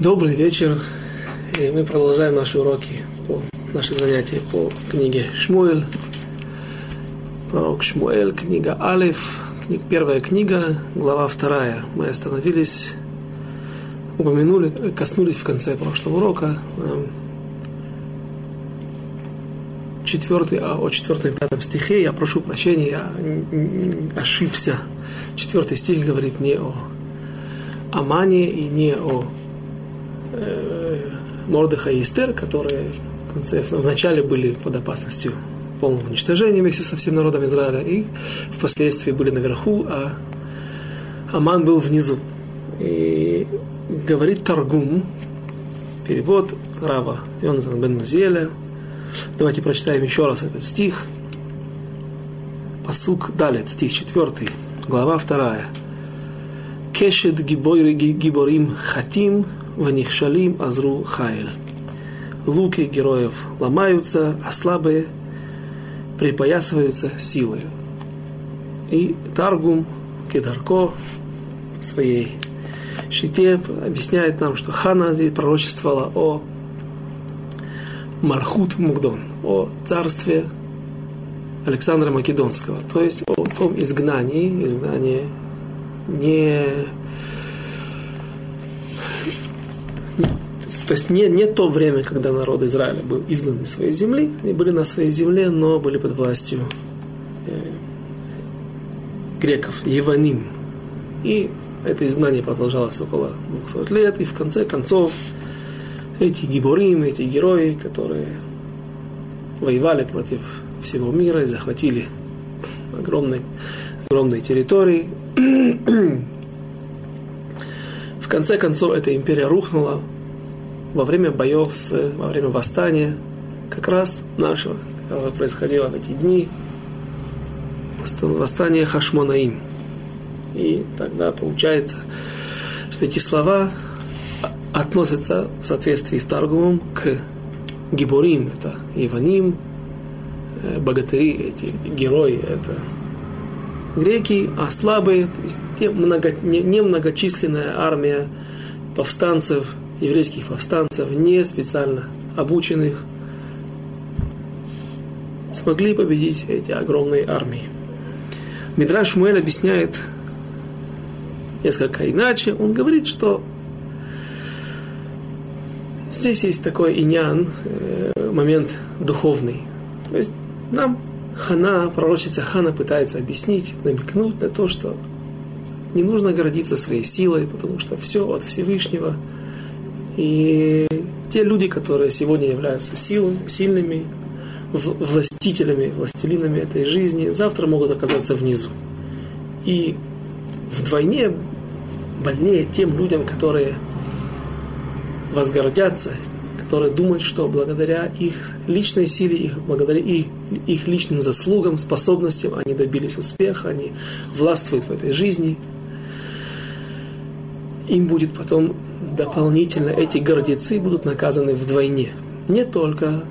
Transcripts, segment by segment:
Добрый вечер. И мы продолжаем наши уроки, по, наши занятия по книге Шмуэль. Пророк Шмуэль, книга Алиф, книг, первая книга, глава вторая. Мы остановились, упомянули, коснулись в конце прошлого урока. Четвертый, а о четвертом и пятом стихе, я прошу прощения, я ошибся. Четвертый стих говорит не о Амане и не о Мордыха и Эстер, которые в, конце, в начале были под опасностью полного уничтожения вместе со всем народом Израиля, и впоследствии были наверху, а Аман был внизу. И говорит Таргум, перевод Рава Йонатана бен Музеля. Давайте прочитаем еще раз этот стих. Посук Далит, стих 4, глава 2. Кешет гиборим хатим, ванихшалим азру хайль. Луки героев ломаются, а слабые припоясываются силой. И Таргум Кедарко своей щите объясняет нам, что Хана пророчествовала о Мархут Мугдон, о царстве Александра Македонского, то есть о том изгнании, изгнании не то есть не, не то время, когда народ Израиля был изгнан из своей земли, они были на своей земле, но были под властью э, греков, Еваним. И это изгнание продолжалось около 200 лет, и в конце концов эти гиборим, эти герои, которые воевали против всего мира и захватили огромные, огромные территории, в конце концов, эта империя рухнула во время боев, с, во время восстания, как раз нашего, которое происходило в эти дни, восстание Хашмонаим. И тогда получается, что эти слова относятся в соответствии с Таргумом к Гиборим, это Иваним, э, богатыри, эти герои, это греки, а слабые, то есть те много, не, немногочисленная армия повстанцев, еврейских повстанцев, не специально обученных, смогли победить эти огромные армии. Мидраш Муэль объясняет несколько иначе. Он говорит, что здесь есть такой иньян, э, момент духовный. То есть нам Хана, пророчица Хана пытается объяснить, намекнуть на то, что не нужно гордиться своей силой, потому что все от Всевышнего. И те люди, которые сегодня являются силой, сильными, властителями, властелинами этой жизни, завтра могут оказаться внизу. И вдвойне больнее тем людям, которые возгордятся, которые думают, что благодаря их личной силе, их, благодаря их, их личным заслугам, способностям они добились успеха, они властвуют в этой жизни. Им будет потом дополнительно, эти гордецы будут наказаны вдвойне. Не только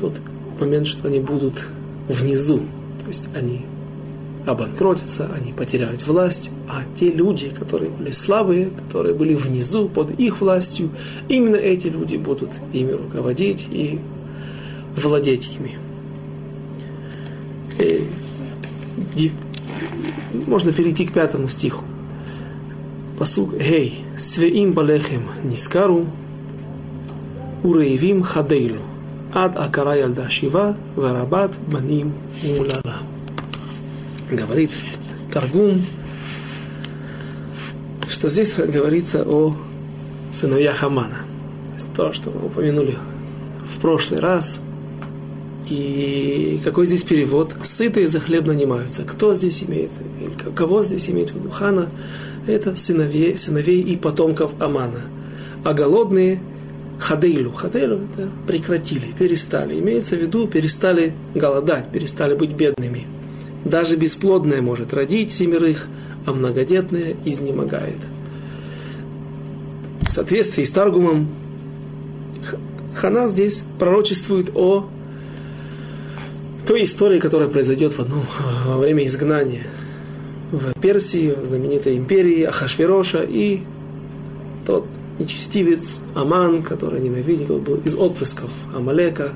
тот момент, что они будут внизу, то есть они обанкротятся, они потеряют власть, а те люди, которые были слабые, которые были внизу под их властью, именно эти люди будут ими руководить и владеть ими. И можно перейти к пятому стиху. Посук Гей, свеим балехем нискару, уреевим хадейлу, ад акара ялда шива, варабат баним мулала говорит Таргум, что здесь говорится о сыновьях есть то, что мы упомянули в прошлый раз. И какой здесь перевод? Сытые за хлеб нанимаются. Кто здесь имеет, кого здесь имеет в виду Хана? Это сыновей, сыновей и потомков Амана. А голодные Хадейлу. Хадейлу это прекратили, перестали. Имеется в виду, перестали голодать, перестали быть бедными. Даже бесплодная может родить семерых, а многодетная изнемогает. В соответствии с Таргумом, Хана здесь пророчествует о той истории, которая произойдет в одном, во время изгнания в Персии, в знаменитой империи Ахашвероша, и тот нечестивец Аман, который ненавидел, был из отпрысков Амалека,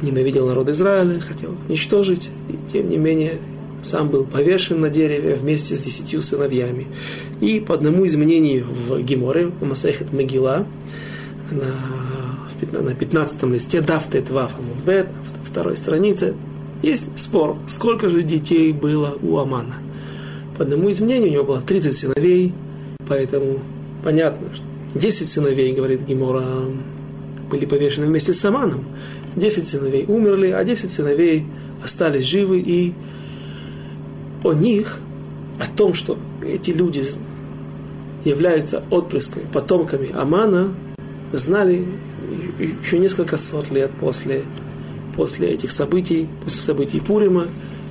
ненавидел народ Израиля, хотел уничтожить, и тем не менее сам был повешен на дереве вместе с десятью сыновьями. И по одному из мнений в Геморе, в Масахет Могила, на, на 15 листе, Дафтет Ваф на второй странице, есть спор, сколько же детей было у Амана. По одному из мнений у него было 30 сыновей, поэтому понятно, что 10 сыновей, говорит Гемора, были повешены вместе с Аманом. 10 сыновей умерли, а 10 сыновей остались живы, и о них, о том, что эти люди являются отпрысками, потомками Амана, знали еще несколько сот лет после, после этих событий, после событий Пурима.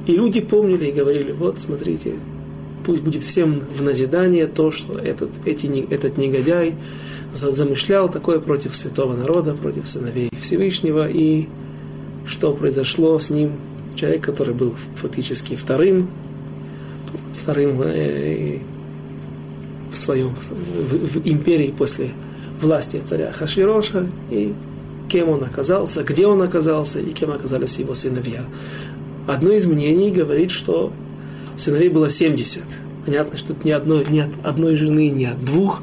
И люди помнили и говорили, вот смотрите, пусть будет всем в назидание то, что этот, эти, этот негодяй замышлял такое против святого народа, против сыновей Всевышнего, и что произошло с ним, человек, который был фактически вторым, вторым э, в своем, в, в империи после власти царя Хашвироша, и кем он оказался, где он оказался, и кем оказались его сыновья. Одно из мнений говорит, что сыновей было 70. Понятно, что не, одной, не от одной жены, не от двух.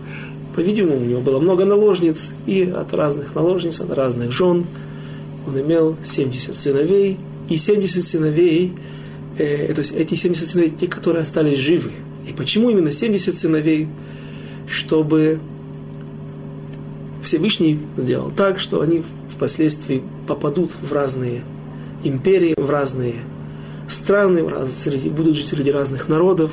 По-видимому, у него было много наложниц, и от разных наложниц, от разных жен. Он имел 70 сыновей, и 70 сыновей, э, то есть эти 70 сыновей, те, которые остались живы. И почему именно 70 сыновей? Чтобы Всевышний сделал так, что они впоследствии попадут в разные империи, в разные страны, среди, будут жить среди разных народов.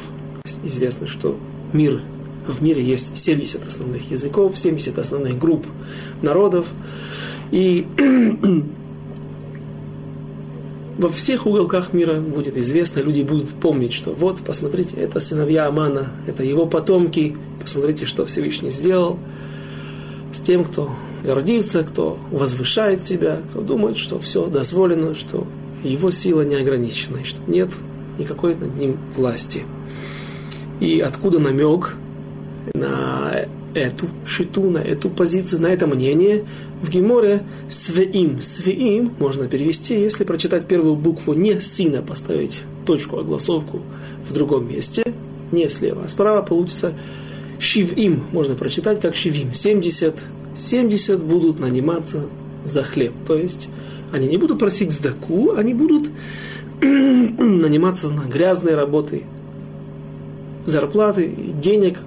Известно, что мир, в мире есть 70 основных языков, 70 основных групп народов. И во всех уголках мира будет известно, люди будут помнить, что вот, посмотрите, это сыновья Амана, это его потомки, посмотрите, что Всевышний сделал с тем, кто гордится, кто возвышает себя, кто думает, что все дозволено, что его сила не ограничена, что нет никакой над ним власти. И откуда намек на эту шиту, на эту позицию, на это мнение в Геморе свеим. Свеим можно перевести, если прочитать первую букву не сина, поставить точку, огласовку в другом месте, не слева, а справа получится шивим, можно прочитать как шивим. 70, 70 будут наниматься за хлеб. То есть они не будут просить сдаку, они будут наниматься на грязные работы, зарплаты, денег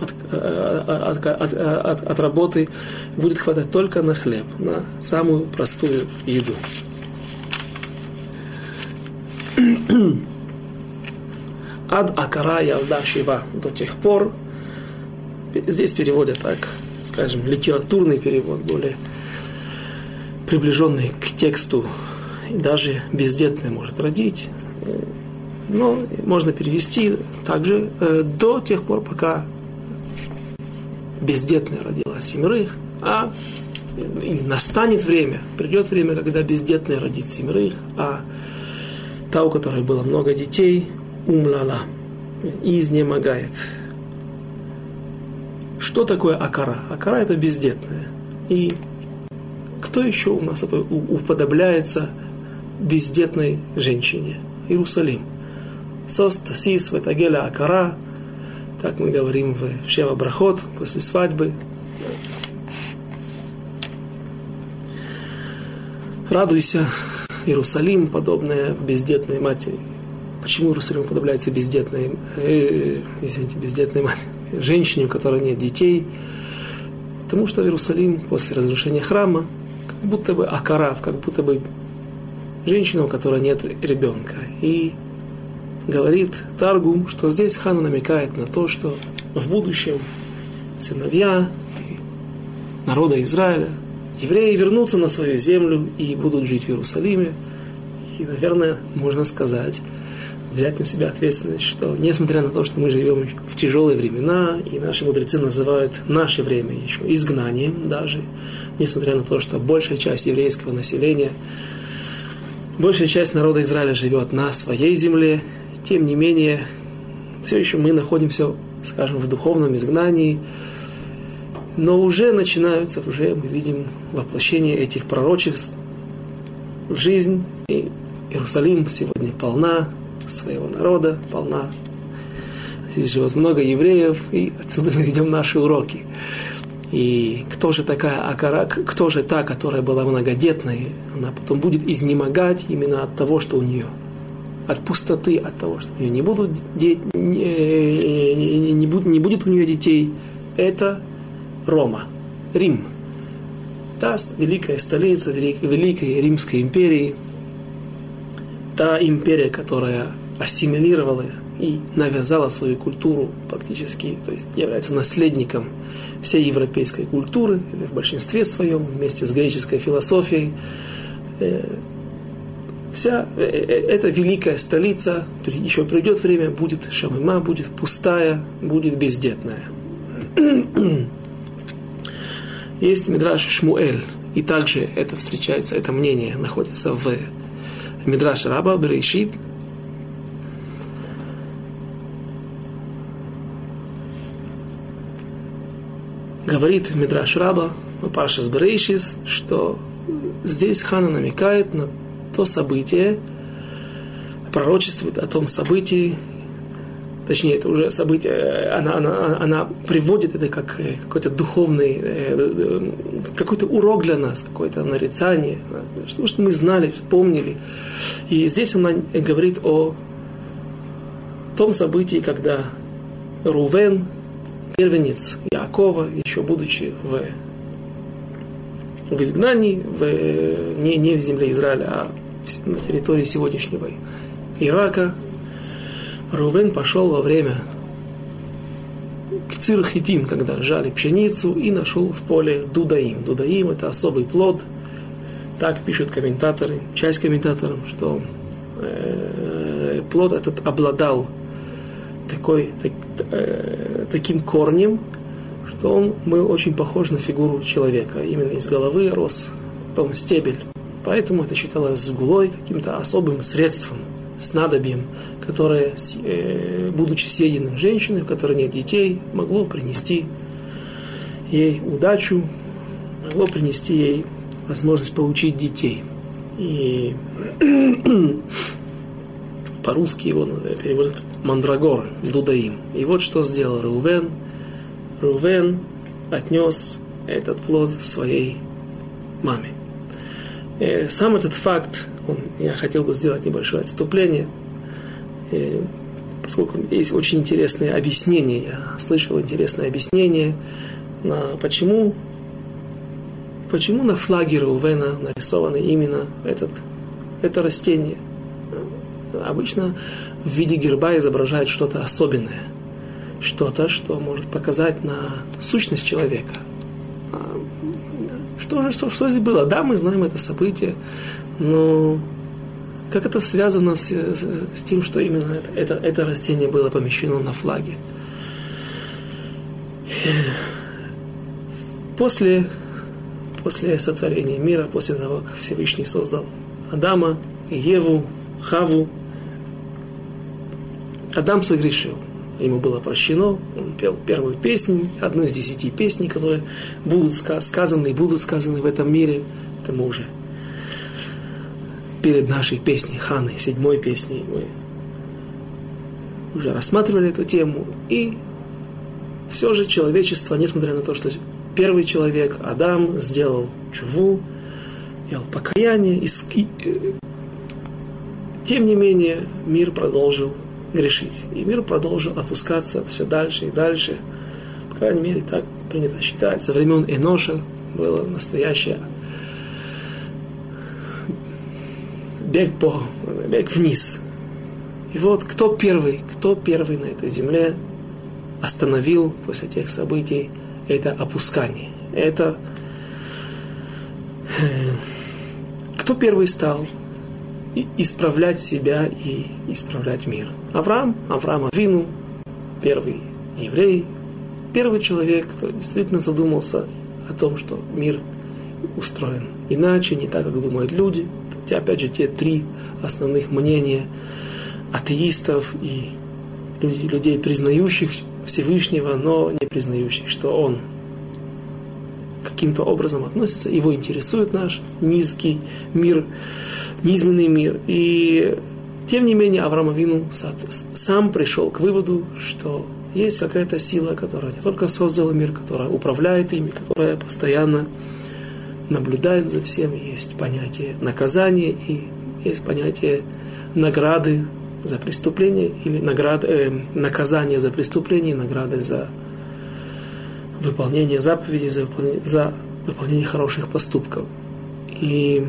от, от, от, от, от работы будет хватать только на хлеб, на самую простую еду. Ад Акара Ялда Шива до тех пор, здесь переводят так, скажем, литературный перевод, более приближенный к тексту, даже бездетная может родить. Но можно перевести также э, до тех пор, пока бездетная родила семерых, а настанет время, придет время, когда бездетная родит семерых, а та, у которой было много детей, умлала изнемогает. Что такое акара? Акара это бездетная. И кто еще у нас уподобляется бездетной женщине? Иерусалим. Сост, сис, ветагеля, акара. Так мы говорим в Шева Брахот после свадьбы. Радуйся, Иерусалим, подобная бездетной матери. Почему Иерусалим уподобляется бездетной, э, извините, бездетной матери? Женщине, у которой нет детей. Потому что Иерусалим после разрушения храма будто бы акарав, как будто бы женщина, у которой нет ребенка. И говорит Таргум, что здесь Хана намекает на то, что в будущем сыновья народа Израиля, евреи вернутся на свою землю и будут жить в Иерусалиме. И, наверное, можно сказать, взять на себя ответственность, что несмотря на то, что мы живем в тяжелые времена, и наши мудрецы называют наше время еще изгнанием даже, несмотря на то, что большая часть еврейского населения, большая часть народа Израиля живет на своей земле, тем не менее, все еще мы находимся, скажем, в духовном изгнании, Но уже начинаются, уже мы видим воплощение этих пророчеств в жизнь. И Иерусалим сегодня полна своего народа, полна. Здесь живет много евреев, и отсюда мы ведем наши уроки. И кто же такая Акара, кто же та, которая была многодетной, она потом будет изнемогать именно от того, что у нее от пустоты, от того, что у нее не, будут де, не, не, не, будет, не будет у нее детей, это Рома, Рим. Та великая столица великой, Римской империи, та империя, которая ассимилировала и навязала свою культуру практически, то есть является наследником всей европейской культуры, или в большинстве своем, вместе с греческой философией. Э, вся э, э, эта великая столица, еще придет время, будет Шамима, будет пустая, будет бездетная. Есть Мидраш Шмуэль, и также это встречается, это мнение находится в Мидраш Раба Берешит, говорит Мидраш Раба, Паршас Берейшис, что здесь Хана намекает на то событие, пророчествует о том событии, точнее, это уже событие, она, она, она приводит это как какой-то духовный, э, какой-то урок для нас, какое-то нарицание, что, что мы знали, помнили. И здесь она говорит о том событии, когда Рувен, первенец Якова, еще будучи в, в изгнании, в, не, не в земле Израиля, а на территории сегодняшнего Ирака, Рувен пошел во время к Цирхитим, когда жали пшеницу, и нашел в поле Дудаим. Дудаим – это особый плод. Так пишут комментаторы, часть комментаторов, что э, плод этот обладал такой, так, э, таким корнем, что он был очень похож на фигуру человека. Именно из головы рос потом стебель. Поэтому это считалось сгулой, каким-то особым средством, снадобьем, которое, э, будучи съеденным женщиной, у которой нет детей, могло принести ей удачу, могло принести ей возможность получить детей. И по-русски его переводят мандрагор, дудаим. И вот что сделал Рувен. Рувен отнес этот плод своей маме. И сам этот факт, он, я хотел бы сделать небольшое отступление, и, поскольку есть очень интересные объяснения, я слышал интересное объяснение, на почему, почему на флаге Рувена нарисовано именно этот, это растение. Обычно в виде герба изображает что-то особенное, что-то, что может показать на сущность человека. А, что же, что, что здесь было? Да, мы знаем это событие, но как это связано с, с, с тем, что именно это, это, это растение было помещено на флаге? После, после сотворения мира, после того, как Всевышний создал Адама, Еву, Хаву, Адам согрешил. Ему было прощено, он пел первую песню, одну из десяти песней, которые будут сказаны и будут сказаны в этом мире. Это мы уже перед нашей песней Ханы, седьмой песней, мы уже рассматривали эту тему. И все же человечество, несмотря на то, что первый человек, Адам, сделал чуву, делал покаяние, и, э, тем не менее мир продолжил грешить. И мир продолжил опускаться все дальше и дальше. По крайней мере, так принято считать. Со времен Эноша было настоящее бег по бег вниз. И вот кто первый, кто первый на этой земле остановил после тех событий это опускание. Это э, кто первый стал исправлять себя и исправлять мир. Авраам, Авраам Авину, первый еврей, первый человек, кто действительно задумался о том, что мир устроен иначе, не так, как думают люди. Те, опять же, те три основных мнения атеистов и людей, людей, признающих Всевышнего, но не признающих, что Он каким-то образом относится, его интересует наш низкий мир, низменный мир. И тем не менее Авраам Авину сам пришел к выводу, что есть какая-то сила, которая не только создала мир, которая управляет ими, которая постоянно наблюдает за всем. Есть понятие наказания и есть понятие награды за преступление или награды, э, наказание за преступление, награды за выполнение заповедей, за выполнение, за выполнение хороших поступков. И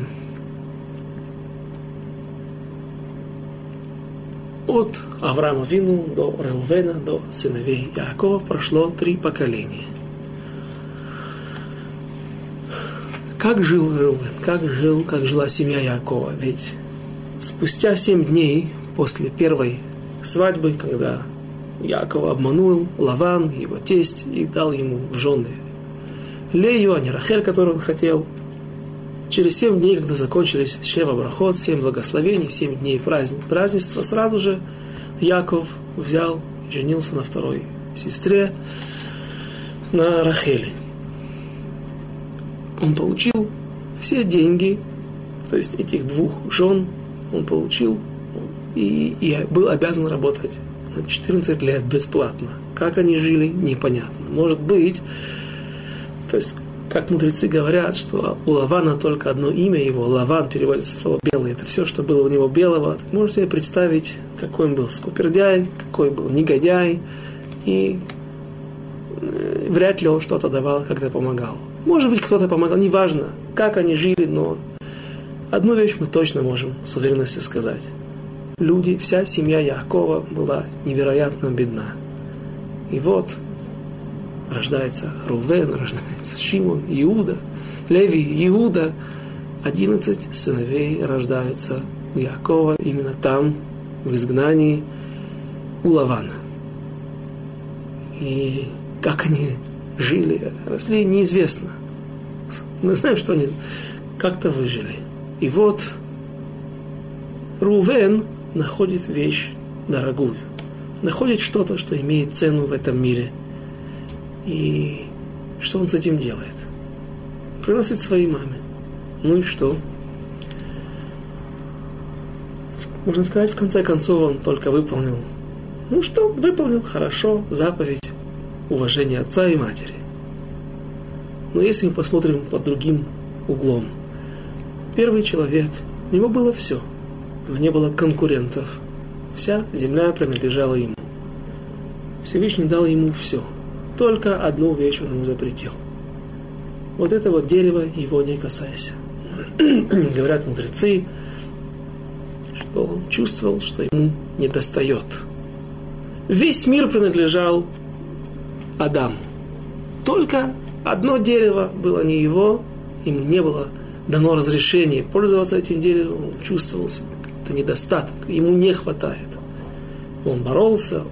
от Авраама Вину до Реувена, до сыновей Якова прошло три поколения. Как жил Реувен, как жил, как жила семья Якова? Ведь спустя семь дней после первой свадьбы, когда Якова обманул Лаван, его тесть, и дал ему в жены Лею, а не Рахель, которую он хотел. Через семь дней, когда закончились Шева Брахот, семь благословений, семь дней праздник, празднества, сразу же Яков взял и женился на второй сестре, на Рахеле. Он получил все деньги, то есть этих двух жен он получил и, и был обязан работать на 14 лет бесплатно. Как они жили, непонятно. Может быть, то есть, как мудрецы говорят, что у Лавана только одно имя его, Лаван переводится слово белый, это все, что было у него белого. Так можете себе представить, какой он был скупердяй, какой был негодяй, и э, вряд ли он что-то давал, когда помогал. Может быть, кто-то помогал, неважно, как они жили, но одну вещь мы точно можем с уверенностью сказать люди, вся семья Якова была невероятно бедна. И вот рождается Рувен, рождается Шимон, Иуда, Леви, Иуда. Одиннадцать сыновей рождаются у Якова именно там, в изгнании у Лавана. И как они жили, росли, неизвестно. Мы знаем, что они как-то выжили. И вот Рувен находит вещь дорогую, находит что-то, что имеет цену в этом мире. И что он с этим делает? Приносит своей маме. Ну и что? Можно сказать, в конце концов, он только выполнил. Ну что, выполнил хорошо заповедь уважения отца и матери. Но если мы посмотрим под другим углом, первый человек, у него было все – не было конкурентов. Вся земля принадлежала ему. Всевышний дал ему все. Только одну вещь он ему запретил. Вот это вот дерево его не касайся. Говорят мудрецы, что он чувствовал, что ему не достает. Весь мир принадлежал Адаму. Только одно дерево было не его, ему не было дано разрешение пользоваться этим деревом, он чувствовал себя это недостаток, ему не хватает. Он боролся,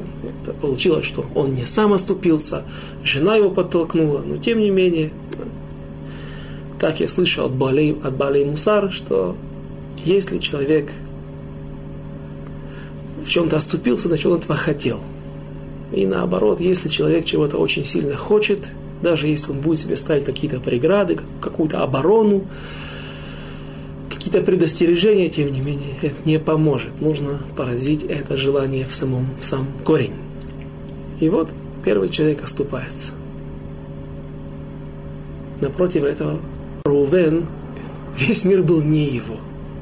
получилось, что он не сам оступился, жена его подтолкнула, но тем не менее, так я слышал от Балей, от Балей Мусар, что если человек в чем-то оступился, значит он этого хотел. И наоборот, если человек чего-то очень сильно хочет, даже если он будет себе ставить какие-то преграды, какую-то оборону, какие-то предостережения, тем не менее, это не поможет. Нужно поразить это желание в самом в сам корень. И вот первый человек оступается. Напротив этого Рувен, весь мир был не его.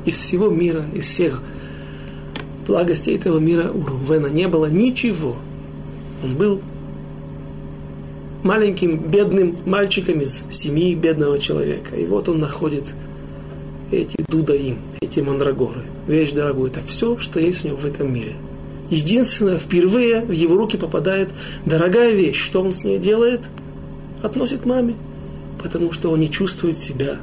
Из всего мира, из всех благостей этого мира у Рувена не было ничего. Он был маленьким бедным мальчиком из семьи бедного человека. И вот он находит эти дудаим, эти мандрагоры, вещь дорогую, это все, что есть у него в этом мире. Единственное, впервые в его руки попадает дорогая вещь. Что он с ней делает? Относит маме. Потому что он не чувствует себя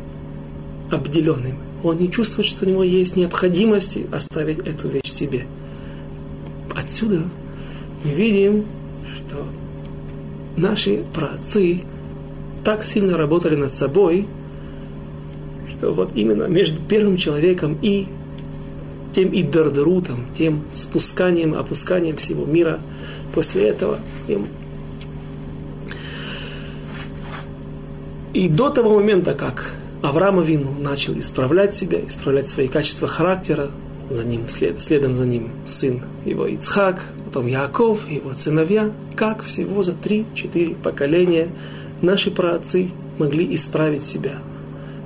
обделенным. Он не чувствует, что у него есть необходимость оставить эту вещь себе. Отсюда мы видим, что наши праотцы так сильно работали над собой, что вот именно между первым человеком и тем и дардерутом, тем спусканием, опусканием всего мира, после этого им И до того момента, как Авраам Авину начал исправлять себя, исправлять свои качества характера, за ним, след, следом за ним сын его Ицхак, потом Яков, его сыновья, как всего за 3-4 поколения наши праотцы могли исправить себя.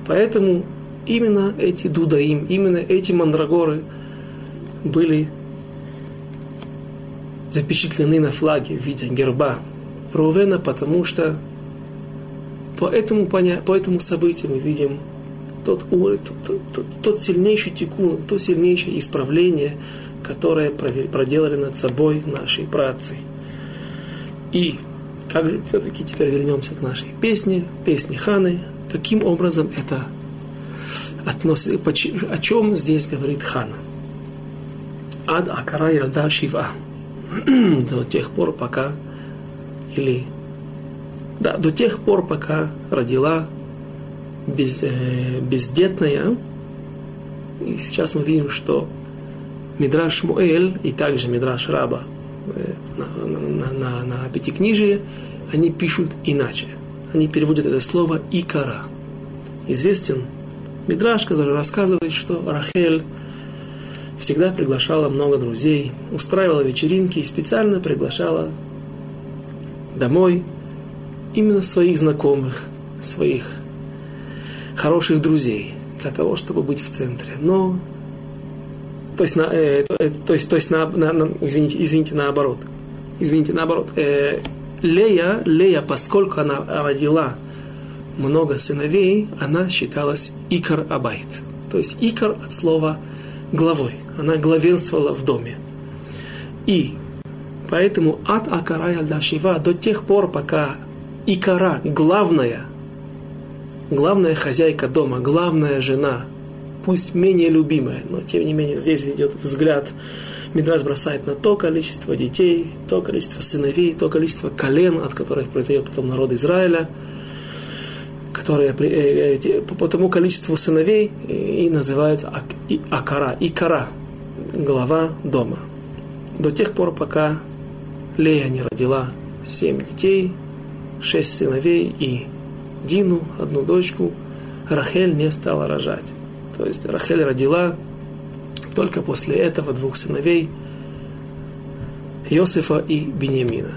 Поэтому именно эти дудаим, именно эти мандрагоры были запечатлены на флаге в виде герба Рувена, потому что по этому, по этому событию мы видим тот, тот, тот, тот сильнейший текун, то сильнейшее исправление, которое проделали над собой наши працы. И как же все-таки теперь вернемся к нашей песне, песне Ханы, каким образом это относится, о чем здесь говорит Хана. Ад Акара Ялда Шива. До тех пор, пока, или, да, до тех пор, пока родила без, э, бездетная. И сейчас мы видим, что Мидраш Муэль и также Мидраш Раба э, на, на, на, на Пятикнижие, они пишут иначе. Они переводят это слово «икара». Известен Мидраш, который рассказывает, что Рахель всегда приглашала много друзей, устраивала вечеринки и специально приглашала домой именно своих знакомых, своих хороших друзей для того, чтобы быть в центре. Но, то есть, на, э, то, э, то есть, то есть на, на, на, извините, извините, наоборот. Извините, наоборот. Э, Лея, Лея, поскольку она родила много сыновей, она считалась Икар Абайт. То есть Икар от слова главой. Она главенствовала в доме. И поэтому от Акарая до Шива до тех пор, пока Икара, главная, главная хозяйка дома, главная жена, пусть менее любимая, но тем не менее здесь идет взгляд, Мидраж бросает на то количество детей, то количество сыновей, то количество колен, от которых произойдет потом народ Израиля, которые э, э, по тому количеству сыновей и называется Акара, Икара, глава дома. До тех пор, пока Лея не родила семь детей, шесть сыновей и Дину, одну дочку, Рахель не стала рожать. То есть Рахель родила только после этого двух сыновей Иосифа и Бениамина.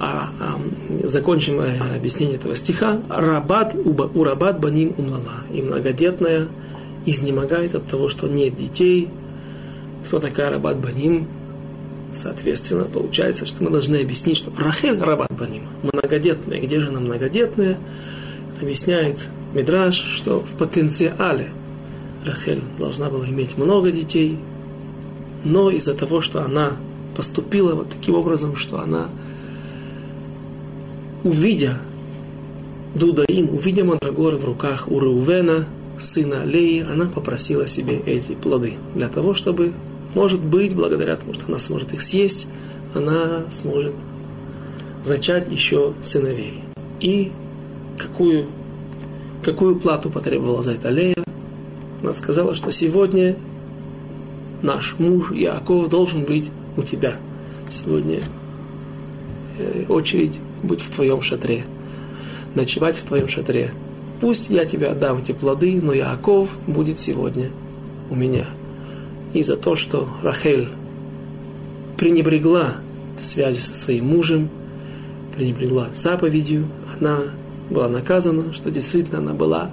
А, а, закончим э, объяснение этого стиха. Рабат у рабат баним умлала. И многодетная изнемогает от того, что нет детей. Кто такая рабат баним? Соответственно, получается, что мы должны объяснить, что Рахель Рабат Баним, многодетная. Где же она многодетная? Объясняет Мидраш, что в потенциале Рахель должна была иметь много детей, но из-за того, что она поступила вот таким образом, что она, увидя Дудаим, увидя Мандрагоры в руках у Реувена, сына Леи, она попросила себе эти плоды для того, чтобы может быть, благодаря тому, что она сможет их съесть, она сможет зачать еще сыновей. И какую, какую плату потребовала за это Лея? Она сказала, что сегодня наш муж Иаков должен быть у тебя. Сегодня э, очередь быть в твоем шатре, ночевать в твоем шатре. Пусть я тебе отдам эти плоды, но Иаков будет сегодня у меня и за то, что Рахель пренебрегла связью со своим мужем, пренебрегла заповедью, она была наказана, что действительно она была,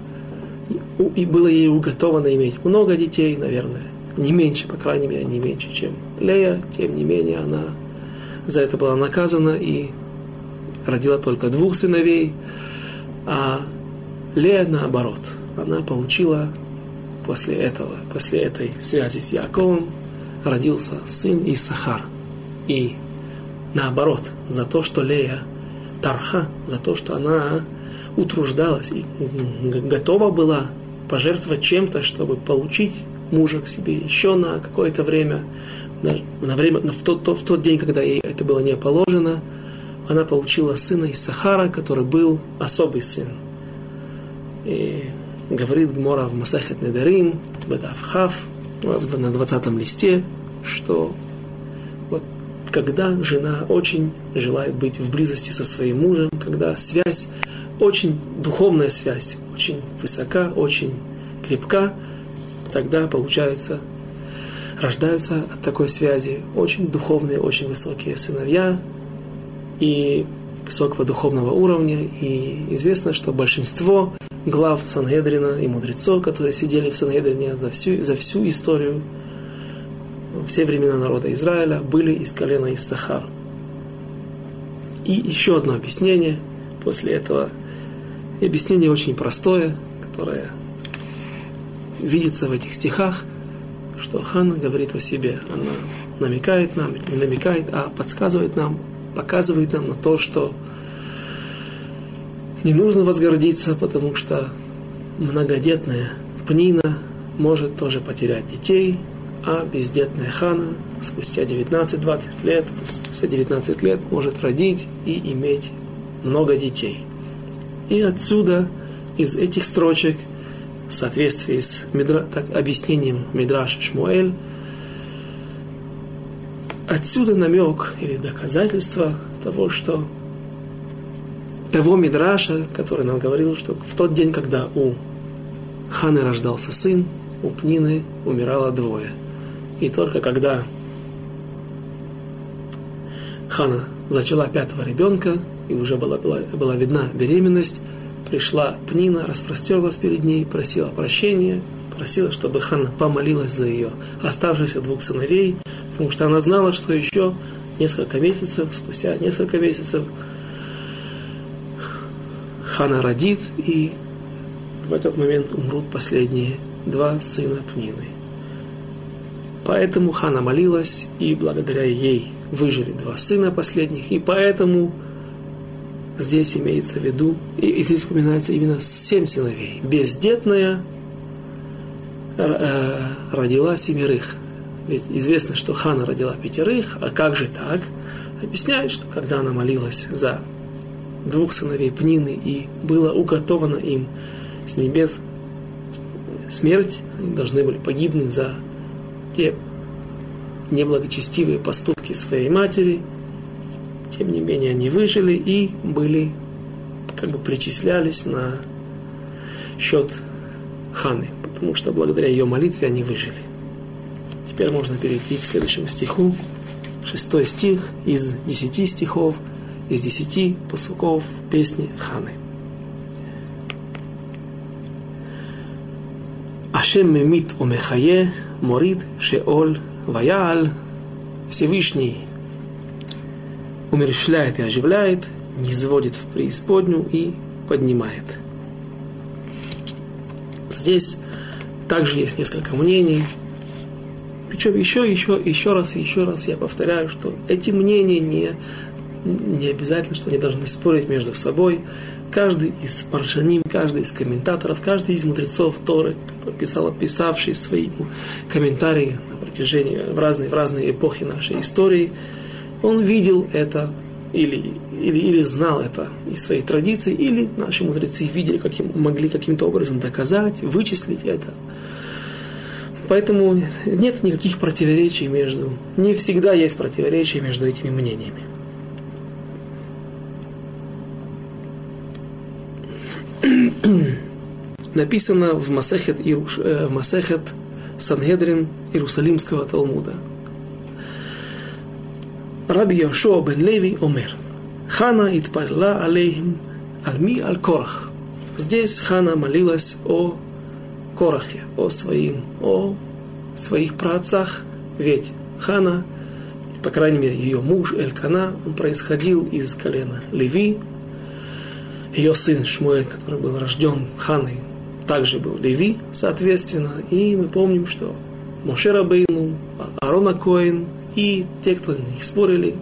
и было ей уготовано иметь много детей, наверное, не меньше, по крайней мере, не меньше, чем Лея, тем не менее, она за это была наказана и родила только двух сыновей, а Лея наоборот, она получила после этого, после этой связи с Яковом, родился сын Исахар. И наоборот, за то, что Лея Тарха, за то, что она утруждалась и готова была пожертвовать чем-то, чтобы получить мужа к себе еще на какое-то время, на, на время в, тот, в тот день, когда ей это было не положено, она получила сына из Сахара, который был особый сын. И говорит Гмора в Масахет Недарим, Бедав Хав, на 20 листе, что вот когда жена очень желает быть в близости со своим мужем, когда связь, очень духовная связь, очень высока, очень крепка, тогда получается, рождаются от такой связи очень духовные, очень высокие сыновья и высокого духовного уровня. И известно, что большинство глав Сангедрина и мудрецов, которые сидели в Сангедрине за всю, за всю историю, все времена народа Израиля, были из колена Иссахар. И еще одно объяснение после этого. И объяснение очень простое, которое видится в этих стихах, что Ханна говорит о себе. Она намекает нам, не намекает, а подсказывает нам, показывает нам на то, что не нужно возгордиться, потому что многодетная Пнина может тоже потерять детей, а бездетная Хана спустя 19-20 лет, спустя 19 лет может родить и иметь много детей. И отсюда, из этих строчек, в соответствии с Мидра, так, объяснением Мидраш Шмуэль, отсюда намек или доказательство того, что того Мидраша, который нам говорил, что в тот день, когда у Ханы рождался сын, у Пнины умирало двое. И только когда Хана зачала пятого ребенка, и уже была, была, была видна беременность, пришла Пнина, распростерлась перед ней, просила прощения, просила, чтобы Хана помолилась за ее оставшихся двух сыновей, потому что она знала, что еще несколько месяцев, спустя несколько месяцев Хана родит, и в этот момент умрут последние два сына Пнины. Поэтому Хана молилась, и благодаря ей выжили два сына последних, и поэтому здесь имеется в виду, и, здесь упоминается именно семь сыновей. Бездетная э, родила семерых. Ведь известно, что Хана родила пятерых, а как же так? Объясняет, что когда она молилась за двух сыновей Пнины, и было уготовано им с небес смерть, они должны были погибнуть за те неблагочестивые поступки своей матери, тем не менее они выжили и были, как бы причислялись на счет Ханы, потому что благодаря ее молитве они выжили. Теперь можно перейти к следующему стиху, шестой стих из десяти стихов – из десяти посуков песни Ханы. Ашем мемит омехае, морит шеоль ваял. Всевышний умерщвляет и оживляет, не сводит в преисподнюю и поднимает. Здесь также есть несколько мнений. Причем еще, еще, еще раз, еще раз я повторяю, что эти мнения не не обязательно, что они должны спорить между собой. Каждый из паршаним, каждый из комментаторов, каждый из мудрецов Торы, писал, писавший свои комментарии на протяжении в разные, в разные эпохи нашей истории, он видел это или, или, или знал это из своей традиции, или наши мудрецы видели, каким, могли каким-то образом доказать, вычислить это. Поэтому нет никаких противоречий между, не всегда есть противоречия между этими мнениями. написано в Масехет, Ируш, э, в Масехет Сангедрин Иерусалимского Талмуда. Раби Йошуа бен Леви омер. Хана итпарла алейхим альми аль Корах. Здесь Хана молилась о Корахе, о своим, о своих праотцах, ведь Хана, по крайней мере, ее муж Элькана, он происходил из колена Леви, ее сын Шмуэль, который был рожден Ханой, также был Леви, соответственно, и мы помним, что Мошера Бейну, Арона Коин и те, кто на них спорили,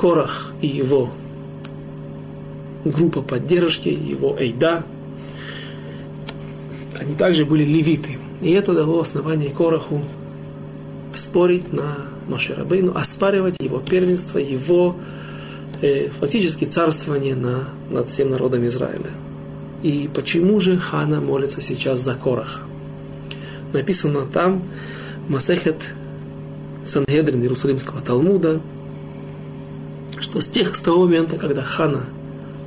Корах и его группа поддержки, его Эйда, они также были левиты. И это дало основание Кораху спорить на Маширабейну, оспаривать его первенство, его э, фактически царствование на, над всем народом Израиля. И почему же Хана молится сейчас за Корах? Написано там, Масехет Сангедрин Иерусалимского Талмуда, что с тех с того момента, когда Хана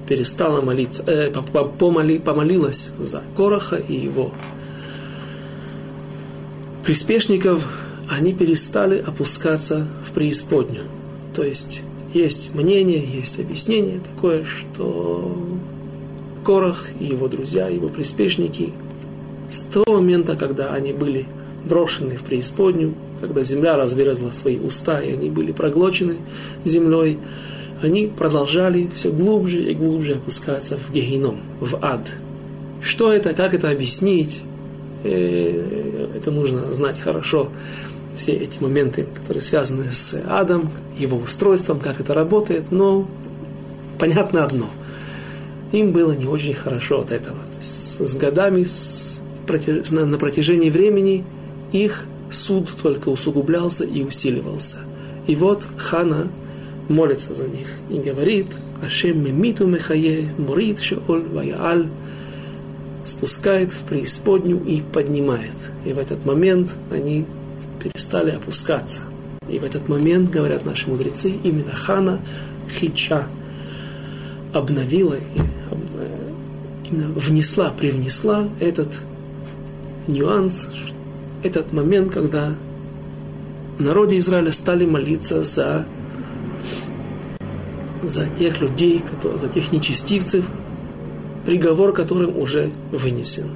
перестала молиться, э, помоли, помолилась за Короха и его приспешников, они перестали опускаться в преисподнюю. То есть есть мнение, есть объяснение такое, что Корах и его друзья, его приспешники с того момента, когда они были брошены в преисподнюю, когда земля разверзла свои уста, и они были проглочены землей, они продолжали все глубже и глубже опускаться в гехином, в ад. Что это, как это объяснить, э, это нужно знать хорошо, все эти моменты, которые связаны с адом, его устройством, как это работает, но понятно одно. Им было не очень хорошо от этого. С, годами, с, на протяжении времени их суд только усугублялся и усиливался. И вот Хана молится за них и говорит, Ашем мемиту мехае, мурит шеоль ваяаль, спускает в преисподнюю и поднимает. И в этот момент они перестали опускаться. И в этот момент, говорят наши мудрецы, именно Хана Хича обновила э, внесла, привнесла этот нюанс, этот момент, когда народе Израиля стали молиться за, за тех людей, которые, за тех нечестивцев, приговор которым уже вынесен.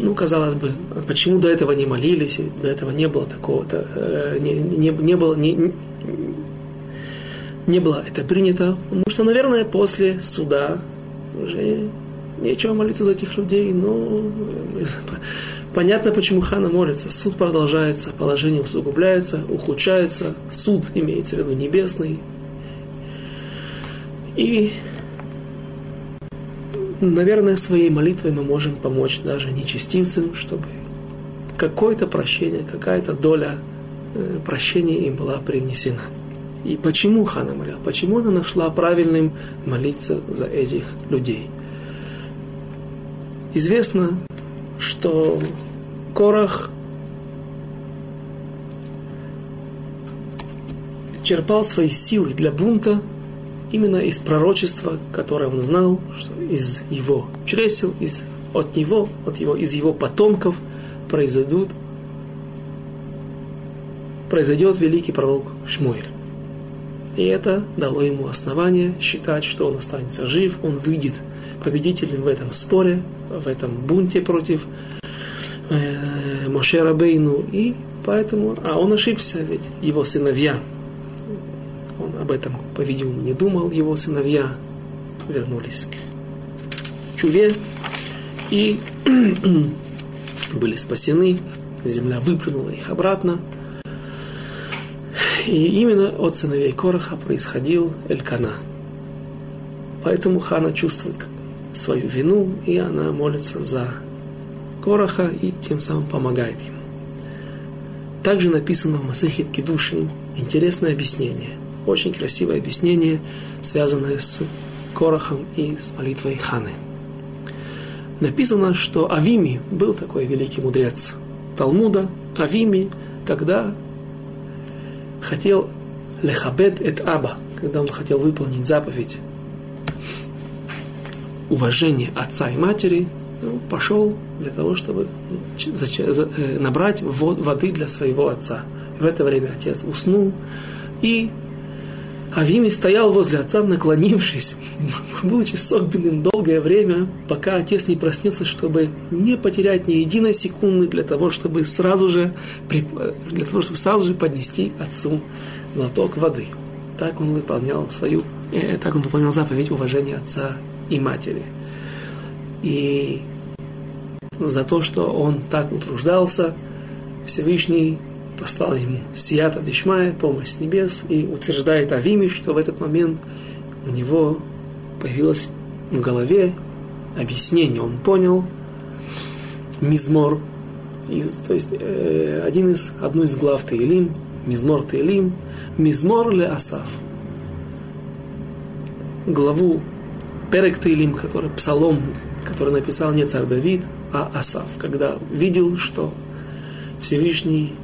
Ну, казалось бы, почему до этого не молились, до этого не было такого-то, э, не, не, не было, не, не было это принято, потому что, наверное, после суда уже нечего молиться за этих людей, но э, понятно, почему хана молится. Суд продолжается, положение усугубляется, ухудшается, суд имеется в виду небесный. И наверное, своей молитвой мы можем помочь даже нечестивцам, чтобы какое-то прощение, какая-то доля э, прощения им была принесена. И почему Хана молила? Почему она нашла правильным молиться за этих людей? Известно, что Корах черпал свои силы для бунта именно из пророчества, которое он знал, что из его чресел, из, от него, от его, из его потомков произойдут, произойдет великий пророк Шмуэль. И это дало ему основание считать, что он останется жив, он выйдет победителем в этом споре, в этом бунте против э, Моше Рабейну. И поэтому, а он ошибся, ведь его сыновья он об этом, по-видимому, не думал. Его сыновья вернулись к Чуве и были спасены. Земля выплюнула их обратно. И именно от сыновей Короха происходил Элькана. Поэтому Хана чувствует свою вину, и она молится за Короха и тем самым помогает ему. Также написано в Масахит Кедушин интересное объяснение – очень красивое объяснение, связанное с Корохом и с молитвой Ханы. Написано, что Авими был такой великий мудрец Талмуда. Авими, когда хотел лехабет эт аба, когда он хотел выполнить заповедь уважения отца и матери, ну, пошел для того, чтобы э, набрать воды для своего отца. В это время отец уснул, и Авими стоял возле отца, наклонившись, будучи согбенным долгое время, пока отец не проснется, чтобы не потерять ни единой секунды для того, чтобы сразу же, для того, чтобы сразу же поднести отцу глоток воды. Так он выполнял свою, э, так он выполнял заповедь уважения отца и матери. И за то, что он так утруждался, Всевышний послал ему Сията Дишмая, помощь с небес, и утверждает Авими, что в этот момент у него появилось в голове объяснение. Он понял Мизмор, из, то есть э, один из, одну из глав Таилим, Мизмор Таилим, Мизмор ле Асав. Главу Перек Таилим, который псалом, который написал не царь Давид, а Асав, когда видел, что Всевышний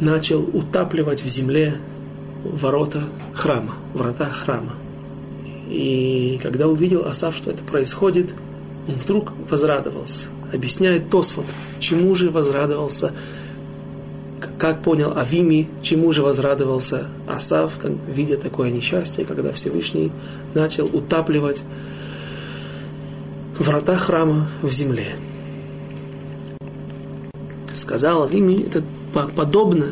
начал утапливать в земле ворота храма, врата храма. И когда увидел Асав, что это происходит, он вдруг возрадовался. Объясняет Тосфот, чему же возрадовался, как понял Авими, чему же возрадовался Асав, видя такое несчастье, когда Всевышний начал утапливать врата храма в земле. Сказал Авими, это подобно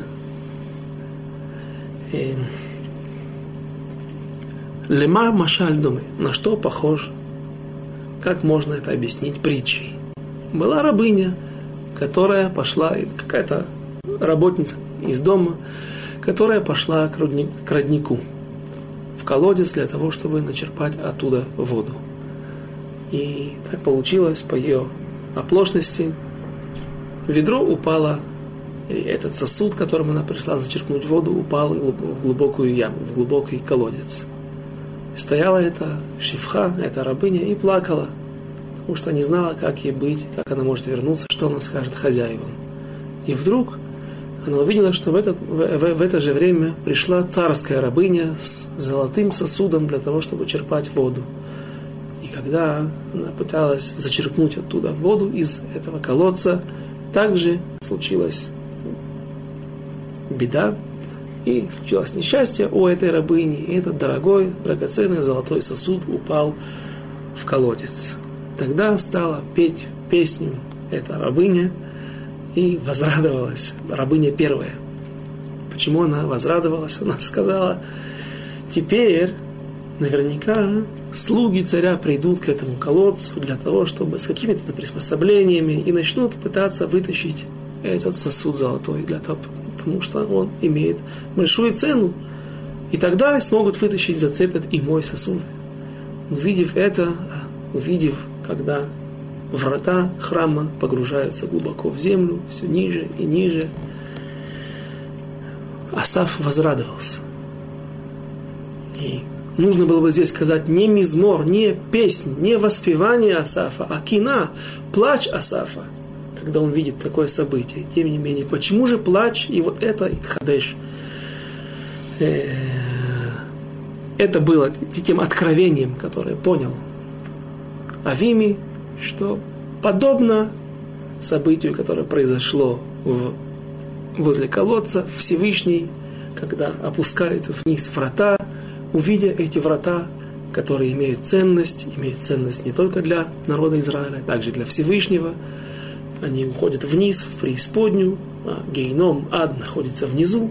э, Лема Машаль думай, на что похож, как можно это объяснить притчей. Была рабыня, которая пошла, какая-то работница из дома, которая пошла к, роднику, в колодец для того, чтобы начерпать оттуда воду. И так получилось по ее оплошности. Ведро упало, и этот сосуд, которым она пришла зачерпнуть воду, упал в глубокую яму, в глубокий колодец. Стояла эта шифха, эта рабыня, и плакала, потому что не знала, как ей быть, как она может вернуться, что она скажет хозяевам. И вдруг она увидела, что в, этот, в, в, в это же время пришла царская рабыня с золотым сосудом для того, чтобы черпать воду. И когда она пыталась зачерпнуть оттуда воду из этого колодца, также случилась беда, и случилось несчастье у этой рабыни, и этот дорогой, драгоценный золотой сосуд упал в колодец. Тогда стала петь песню эта рабыня и возрадовалась, рабыня первая. Почему она возрадовалась? Она сказала, теперь наверняка слуги царя придут к этому колодцу для того, чтобы с какими-то приспособлениями и начнут пытаться вытащить этот сосуд золотой для того, потому что он имеет большую цену. И тогда смогут вытащить, зацепят и мой сосуд. Увидев это, увидев, когда врата храма погружаются глубоко в землю, все ниже и ниже, Асаф возрадовался. И нужно было бы здесь сказать не мизмор, не песнь, не воспевание Асафа, а кина, плач Асафа – когда он видит такое событие. Тем не менее, почему же плач и вот это Итхадеш? Э, это было тем откровением, которое понял Авими, что подобно событию, которое произошло в, возле колодца, Всевышний, когда опускает вниз врата, увидя эти врата, которые имеют ценность, имеют ценность не только для народа Израиля, а также для Всевышнего, они уходят вниз, в преисподнюю, а гейном, ад находится внизу,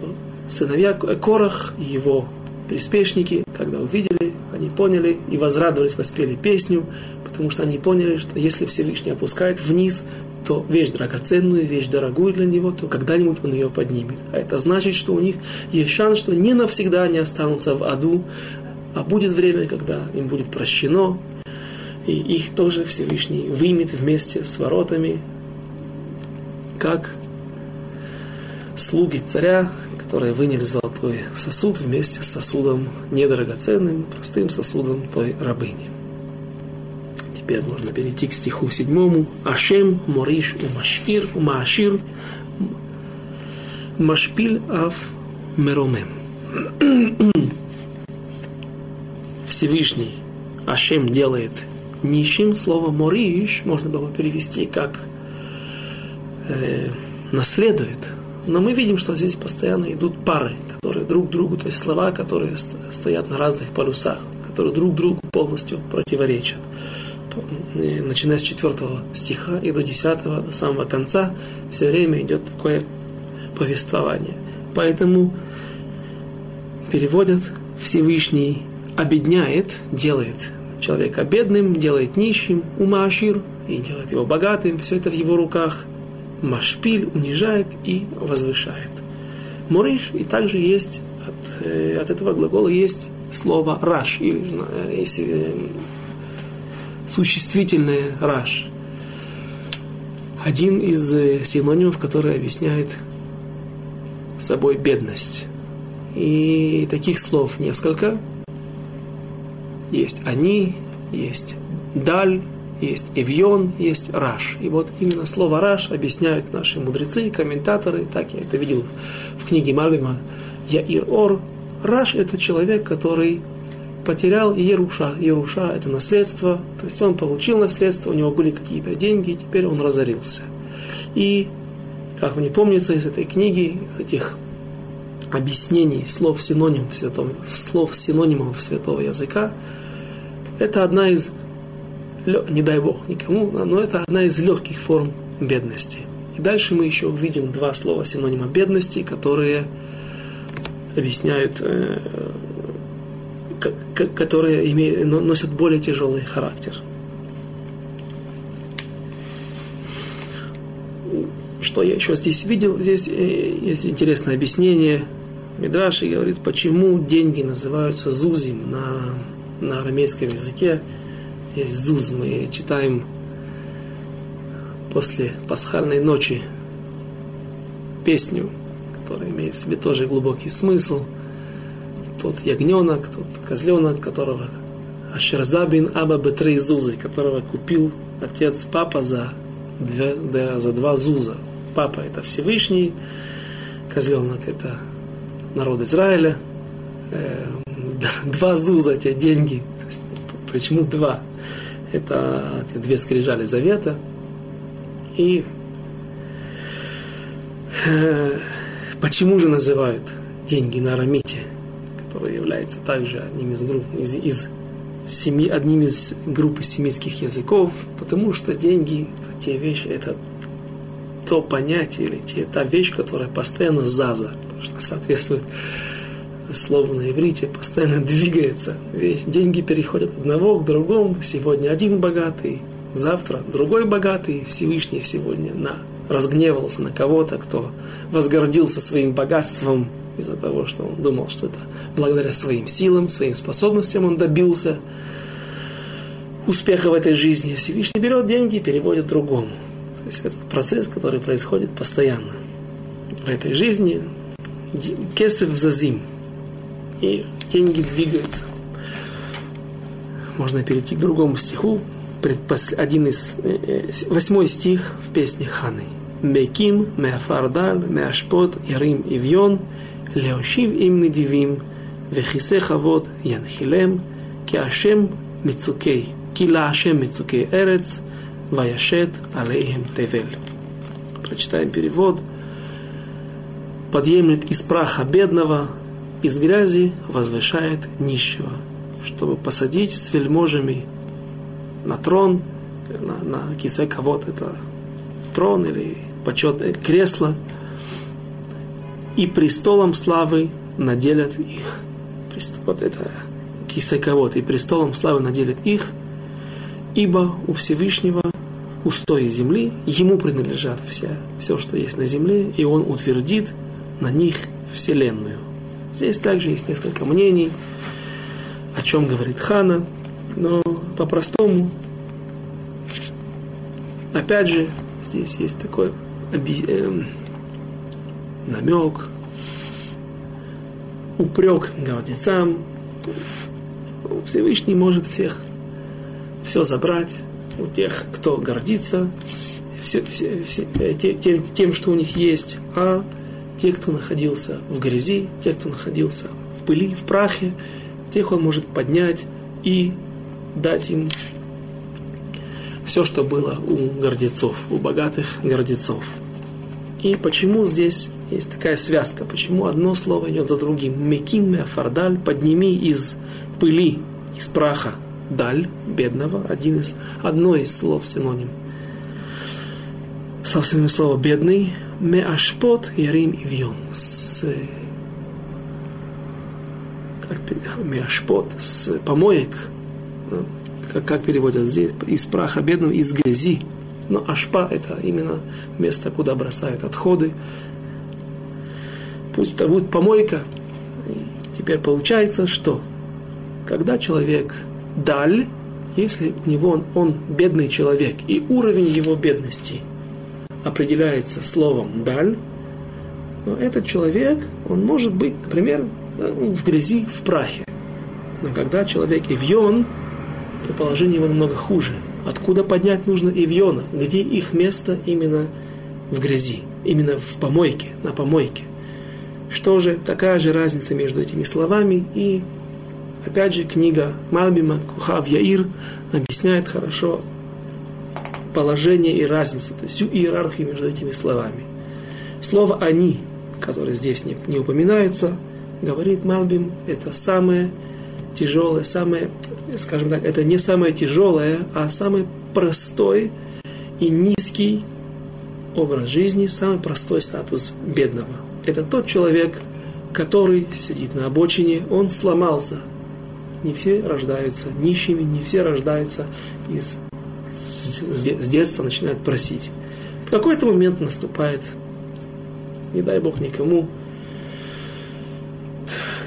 то сыновья Корах и его приспешники, когда увидели, они поняли и возрадовались, воспели песню, потому что они поняли, что если Всевышний опускает вниз, то вещь драгоценную, вещь дорогую для него, то когда-нибудь он ее поднимет. А это значит, что у них есть шанс, что не навсегда они останутся в аду, а будет время, когда им будет прощено, и их тоже Всевышний вымет вместе с воротами, как слуги царя, которые выняли золотой сосуд вместе с сосудом недорогоценным, простым сосудом той рабыни. Теперь можно перейти к стиху седьмому. Ашем мориш умашир умашир машпиль ав меромем. Всевышний Ашем делает нищим слово мориш можно было перевести как э, наследует. Но мы видим, что здесь постоянно идут пары, которые друг другу, то есть слова, которые стоят на разных полюсах, которые друг другу полностью противоречат. Начиная с 4 стиха и до 10, до самого конца, все время идет такое повествование. Поэтому переводят Всевышний обедняет, делает человека бедным, делает нищим, умашир, и делает его богатым, все это в его руках. Машпиль унижает и возвышает. Мориш, и также есть, от, э, от этого глагола есть слово раш, или э, э, существительное раш. Один из э, синонимов, который объясняет собой бедность. И таких слов несколько. Есть они, есть даль, есть эвьон, есть раш. И вот именно слово раш объясняют наши мудрецы, комментаторы. Так я это видел в книге Мальбима Яир Ор. Раш – это человек, который потерял Еруша. Еруша – это наследство, то есть он получил наследство, у него были какие-то деньги, и теперь он разорился. И, как мне помнится из этой книги, этих объяснений, слов синоним в святом, слов синонимов святого языка, это одна из, не дай бог никому, но это одна из легких форм бедности. И дальше мы еще увидим два слова синонима бедности, которые объясняют, э, которые носят более тяжелый характер. Что я еще здесь видел? Здесь э, есть интересное объяснение. Мидраши говорит, почему деньги называются зузим на, на арамейском языке. Есть зуз, мы читаем после пасхальной ночи песню, которая имеет в себе тоже глубокий смысл. Тот ягненок, тот козленок, которого Ашерзабин Аба Бетрей Зузы, которого купил отец папа за, две, да, за два зуза. Папа это Всевышний, козленок это народ Израиля. Два зуза, те деньги. Почему два? Это две скрижали завета – и э, почему же называют деньги на арамите, который является также одним из групп, из, из семи, одним из группы семитских языков, потому что деньги это те вещи, это то понятие или те, та вещь, которая постоянно заза, потому что соответствует слову на иврите, постоянно двигается. Вещь, деньги переходят от одного к другому. Сегодня один богатый, завтра другой богатый Всевышний сегодня на, разгневался на кого-то, кто возгордился своим богатством из-за того, что он думал, что это благодаря своим силам, своим способностям он добился успеха в этой жизни. Всевышний берет деньги и переводит другому. То есть этот процесс, который происходит постоянно. В этой жизни кесов зазим и деньги двигаются. Можно перейти к другому стиху, один из, э, э, восьмой стих в песне Ханы. Меким, Меафардан, Меашпот, Ярим, Ивьон, Леошив им недивим, Вехисе хавод, Янхилем, Киашем мецукей, Кила Ашем мецукей эрец, Ваяшет алеем тевель. Прочитаем перевод. Подъемлет из праха бедного, из грязи возвышает нищего, чтобы посадить с вельможами на трон, на, на кисе кого-то, это трон или почетное кресло, и престолом славы наделят их. Вот это кисе кого-то, и престолом славы наделят их, ибо у Всевышнего устои земли, ему принадлежат все, все, что есть на земле, и он утвердит на них вселенную. Здесь также есть несколько мнений, о чем говорит Хана, но по-простому, опять же, здесь есть такой э, намек, упрек гордецам. Всевышний может всех все забрать у тех, кто гордится все, все, все, тем, тем, что у них есть, а те, кто находился в грязи, те, кто находился в пыли, в прахе, тех он может поднять и дать им все, что было у гордецов, у богатых гордецов. И почему здесь есть такая связка? Почему одно слово идет за другим? Меким фардаль, подними из пыли, из праха, даль, бедного, один из, одно из слов синоним. Синоним слово бедный, меашпот, ярим и вьон. С, как, меашпот, с помоек, как, как переводят здесь, из праха бедного, из грязи. Но ашпа – это именно место, куда бросают отходы. Пусть это будет помойка. И теперь получается, что когда человек даль, если у него он, он бедный человек, и уровень его бедности определяется словом даль, но этот человек, он может быть, например, в грязи, в прахе. Но когда человек ивьон, то положение его намного хуже. Откуда поднять нужно Ивьона? Где их место именно в грязи, именно в помойке, на помойке. Что же, какая же разница между этими словами? И, опять же, книга Мальбима Кухав Яир объясняет хорошо положение и разницу, то есть всю иерархию между этими словами. Слово «они», которое здесь не, не упоминается, говорит Мальбим, это самое тяжелое, самое, скажем так, это не самое тяжелое, а самый простой и низкий образ жизни, самый простой статус бедного. Это тот человек, который сидит на обочине, он сломался. Не все рождаются нищими, не все рождаются из, с детства начинают просить. В какой-то момент наступает, не дай Бог никому,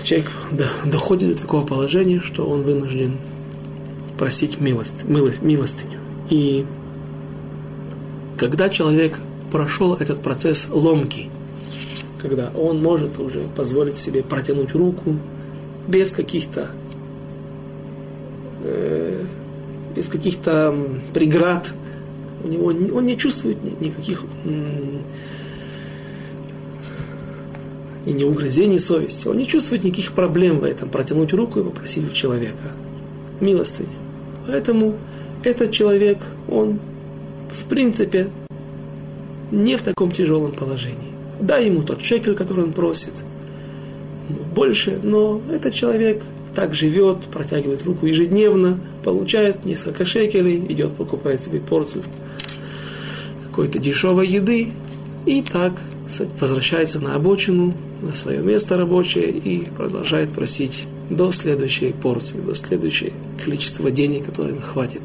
человек доходит до такого положения, что он вынужден просить милость, милость, милостыню. И когда человек прошел этот процесс ломки, когда он может уже позволить себе протянуть руку без каких-то э, без каких-то преград, у него он не чувствует никаких и не угрызений совести. Он не чувствует никаких проблем в этом, протянуть руку и попросить у человека милостыню. Поэтому этот человек, он в принципе не в таком тяжелом положении. Дай ему тот шекель, который он просит, больше, но этот человек так живет, протягивает руку ежедневно, получает несколько шекелей, идет, покупает себе порцию какой-то дешевой еды, и так возвращается на обочину, на свое место рабочее и продолжает просить до следующей порции, до следующего количества денег, которым хватит.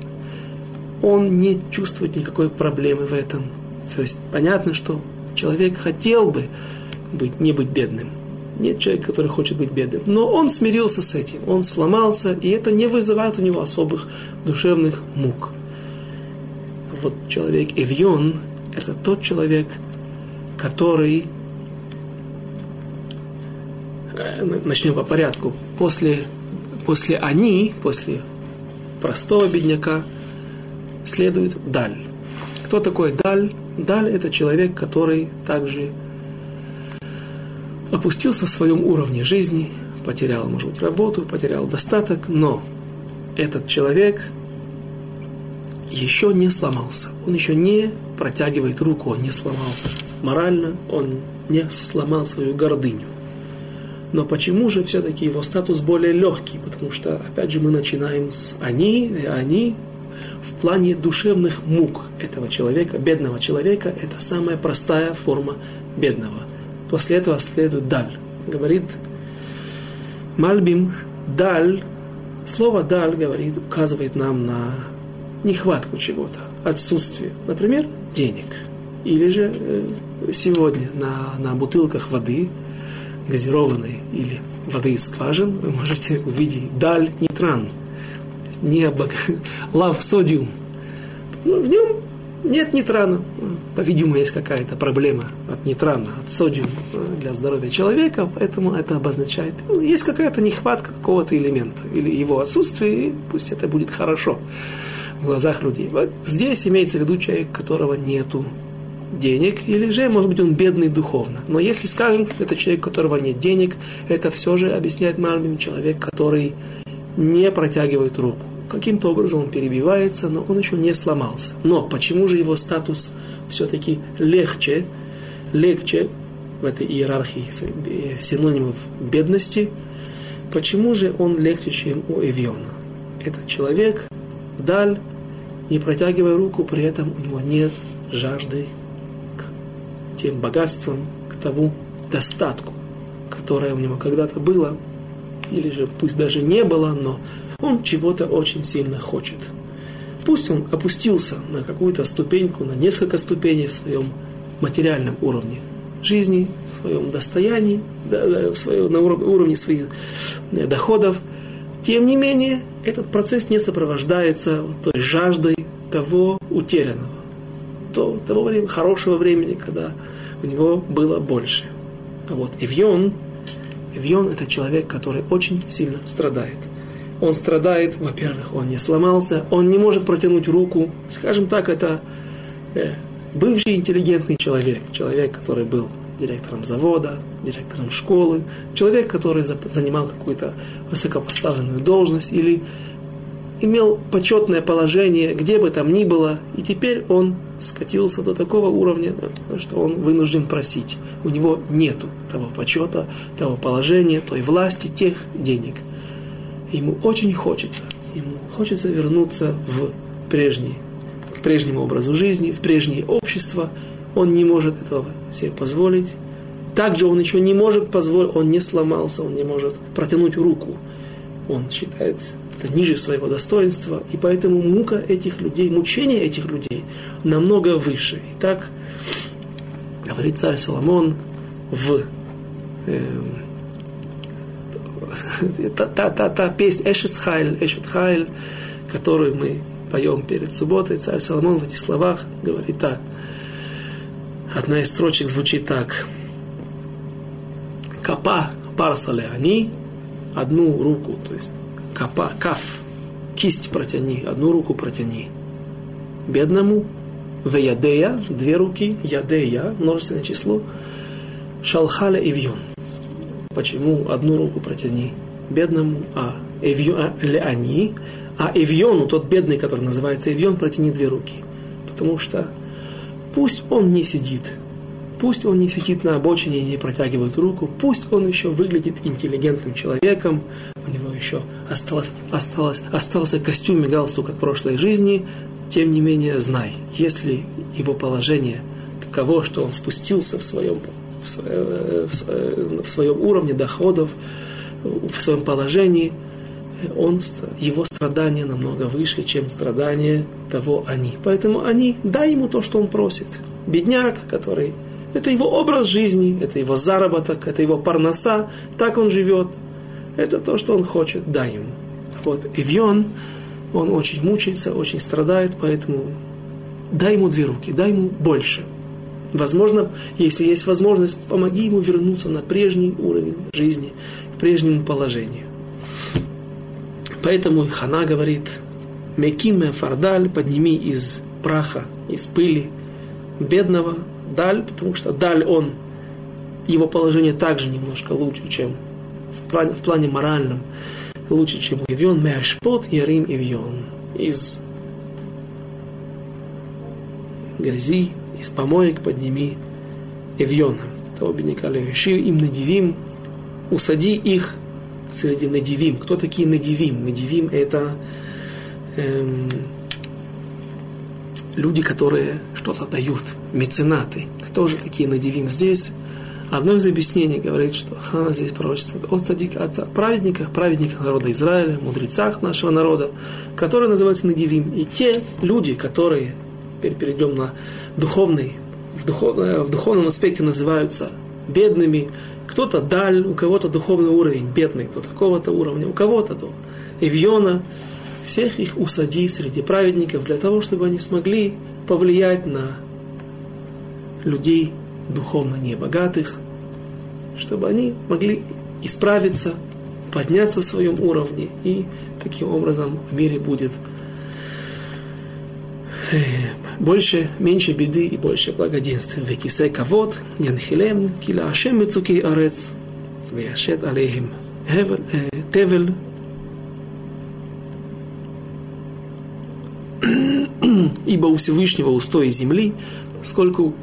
Он не чувствует никакой проблемы в этом. То есть понятно, что человек хотел бы быть, не быть бедным. Нет человека, который хочет быть бедным. Но он смирился с этим, он сломался, и это не вызывает у него особых душевных мук. Вот человек Эвьон – это тот человек, который Э, начнем по порядку. После, после они, после простого бедняка, следует даль. Кто такой даль? Даль – это человек, который также опустился в своем уровне жизни, потерял, может быть, работу, потерял достаток, но этот человек еще не сломался. Он еще не протягивает руку, он не сломался. Морально он не сломал свою гордыню. Но почему же все-таки его статус более легкий? Потому что, опять же, мы начинаем с «они», и «они» в плане душевных мук этого человека, бедного человека, это самая простая форма бедного. После этого следует «даль». Говорит Мальбим «даль», слово «даль» говорит, указывает нам на нехватку чего-то, отсутствие. Например, денег. Или же э, сегодня на, на бутылках воды – газированной или воды из скважин, вы можете увидеть даль нитран, не лав содиум. Ну, в нем нет нитрана. По-видимому, есть какая-то проблема от нитрана, от содиума для здоровья человека, поэтому это обозначает, ну, есть какая-то нехватка какого-то элемента или его отсутствие, и пусть это будет хорошо в глазах людей. Вот здесь имеется в виду человек, которого нету денег, или же, может быть, он бедный духовно. Но если, скажем, это человек, у которого нет денег, это все же объясняет Мальбим человек, который не протягивает руку. Каким-то образом он перебивается, но он еще не сломался. Но почему же его статус все-таки легче, легче в этой иерархии синонимов бедности, почему же он легче, чем у Эвиона? Этот человек, даль, не протягивая руку, при этом у него нет жажды тем богатством, к тому достатку, которое у него когда-то было, или же пусть даже не было, но он чего-то очень сильно хочет. Пусть он опустился на какую-то ступеньку, на несколько ступеней в своем материальном уровне жизни, в своем достоянии, в своем, на уровне своих э, доходов, тем не менее, этот процесс не сопровождается той жаждой того утерянного то, того времени, хорошего времени, когда у него было больше. А вот Эвьон, Эвьон это человек, который очень сильно страдает. Он страдает, во-первых, он не сломался, он не может протянуть руку. Скажем так, это э, бывший интеллигентный человек, человек, который был директором завода, директором школы, человек, который занимал какую-то высокопоставленную должность или имел почетное положение, где бы там ни было, и теперь он скатился до такого уровня, что он вынужден просить. У него нет того почета, того положения, той власти, тех денег. Ему очень хочется, ему хочется вернуться в прежний, к прежнему образу жизни, в прежнее общество. Он не может этого себе позволить. Также он еще не может позволить, он не сломался, он не может протянуть руку. Он считает это ниже своего достоинства, и поэтому мука этих людей, мучение этих людей намного выше. И так говорит царь Соломон в э, та, та, та, та песня Эшес Хайль, Эшет Хайль, которую мы поем перед субботой, царь Соломон в этих словах говорит так. Одна из строчек звучит так. Капа парсале они, одну руку, то есть капа, каф, кисть протяни, одну руку протяни. Бедному, в ядея, две руки, ядея, множественное число, шалхаля ивьон. Почему одну руку протяни бедному, а эвью, а, а эвьону, тот бедный, который называется эвьон, протяни две руки. Потому что пусть он не сидит, пусть он не сидит на обочине и не протягивает руку, пусть он еще выглядит интеллигентным человеком, у него еще осталось, осталось, остался костюм и галстук от прошлой жизни, тем не менее знай, если его положение таково, что он спустился в своем, в своем, в своем уровне доходов, в своем положении, он, его страдания намного выше, чем страдания того они. Поэтому они, дай ему то, что он просит. Бедняк, который... Это его образ жизни, это его заработок, это его парноса, так он живет – это то, что он хочет, дай ему. Вот Эвьон, он очень мучается, очень страдает, поэтому дай ему две руки, дай ему больше. Возможно, если есть возможность, помоги ему вернуться на прежний уровень жизни, к прежнему положению. Поэтому Хана говорит, Мекиме фардаль, подними из праха, из пыли бедного даль, потому что даль он, его положение также немножко лучше, чем в плане, в плане моральном лучше, чем у Ивьон, Меашпот Ярим Ивьон. Из грязи, из помоек подними Ивьона. Того бедняка Левиши, им надивим, усади их среди надивим. Кто такие надивим? Надивим это эм, люди, которые что-то дают, меценаты. Кто же такие надивим здесь? Одно из объяснений говорит, что Хана здесь пророчествует о цадик, о праведниках, праведниках народа Израиля, мудрецах нашего народа, которые называются Надивим. И те люди, которые, теперь перейдем на духовный, в, духов, в духовном аспекте называются бедными, кто-то даль, у кого-то духовный уровень бедный, до такого-то уровня, у кого-то до Эвьона, всех их усади среди праведников для того, чтобы они смогли повлиять на людей духовно небогатых, чтобы они могли исправиться, подняться в своем уровне, и таким образом в мире будет больше, меньше беды и больше благоденствия. Векисе кавод, янхилем, кила ашем мецуки арец, вяшет алейхим э, тевель, ибо у Всевышнего устой земли, поскольку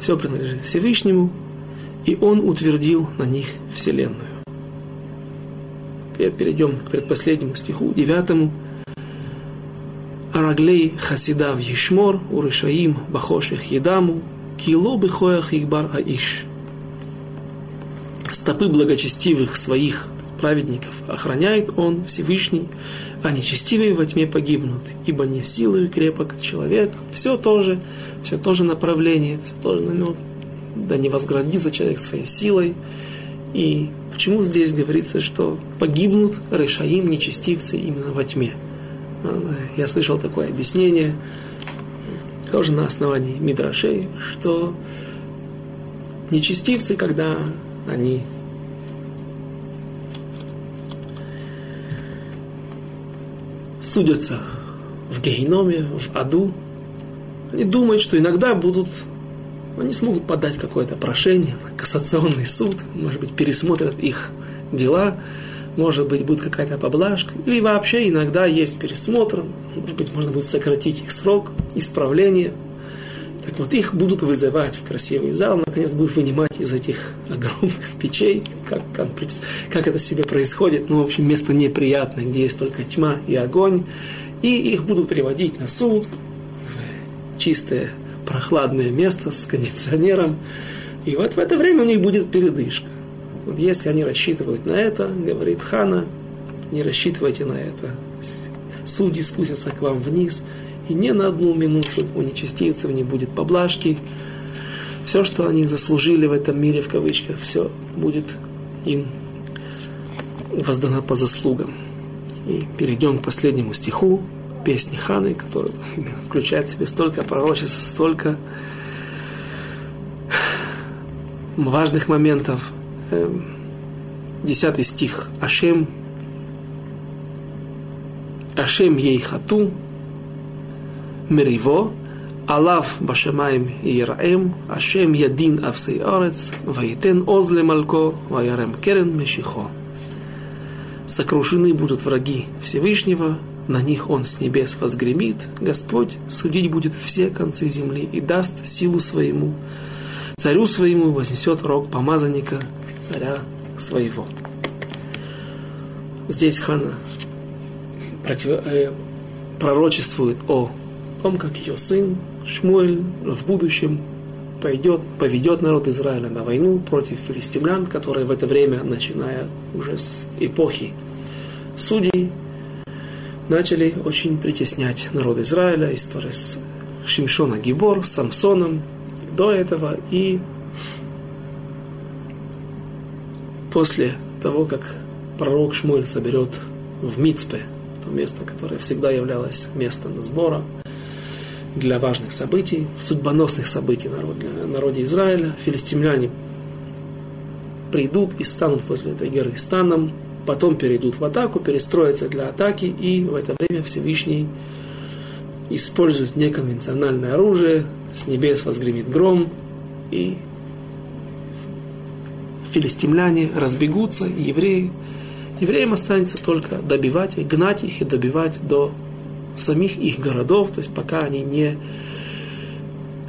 все принадлежит Всевышнему, и Он утвердил на них Вселенную. Перейдем к предпоследнему стиху, девятому. Араглей хасидав ешмор, урышаим бахоших едаму, кило бихоях игбар аиш. Стопы благочестивых своих праведников охраняет он Всевышний, а нечестивые во тьме погибнут, ибо не силою крепок человек, все тоже все то же направление, все тоже намек, да не возградится человек своей силой. И почему здесь говорится, что погибнут решаим, нечестивцы именно во тьме? Я слышал такое объяснение, тоже на основании Мидрашей, что нечестивцы, когда они судятся в гейноме, в аду, они думают, что иногда будут они смогут подать какое-то прошение, кассационный суд, может быть, пересмотрят их дела, может быть, будет какая-то поблажка, или вообще иногда есть пересмотр, может быть, можно будет сократить их срок исправления. Так вот, их будут вызывать в красивый зал, наконец будут вынимать из этих огромных печей, как, там, как это себе происходит, ну, в общем, место неприятное, где есть только тьма и огонь, и их будут приводить на суд, в чистое прохладное место с кондиционером, и вот в это время у них будет передышка. Вот если они рассчитывают на это, говорит Хана, не рассчитывайте на это. Судьи спустятся к вам вниз, и не на одну минуту у нечестивцев не будет поблажки. Все, что они заслужили в этом мире, в кавычках, все будет им воздано по заслугам. И перейдем к последнему стиху песни Ханы, который включает в себе столько пророчеств, столько важных моментов. Э, 10 стих Ашем, Ашем ей хату, мериво, Алав башамаем иераем, Ашем ядин авсей орец, ваетен озле малько, ваярем керен мешихо. Сокрушены будут враги Всевышнего, на них он с небес возгремит, Господь судить будет все концы земли и даст силу своему. Царю своему вознесет рог помазанника, царя своего. Здесь Хана против, э, пророчествует о том, как ее сын Шмуэль в будущем пойдет, поведет народ Израиля на войну против филистимлян, которые в это время, начиная уже с эпохи судей, начали очень притеснять народ Израиля, история с Шимшона Гибор, с Самсоном до этого и после того, как пророк Шмуэль соберет в Мицпе, то место, которое всегда являлось местом сбора для важных событий, судьбоносных событий народ, народа Израиля, филистимляне придут и станут возле этой горы станом, потом перейдут в атаку, перестроятся для атаки, и в это время Всевышний использует неконвенциональное оружие, с небес возгремит гром, и филистимляне разбегутся, евреи. Евреям останется только добивать их, гнать их и добивать до самих их городов, то есть пока они не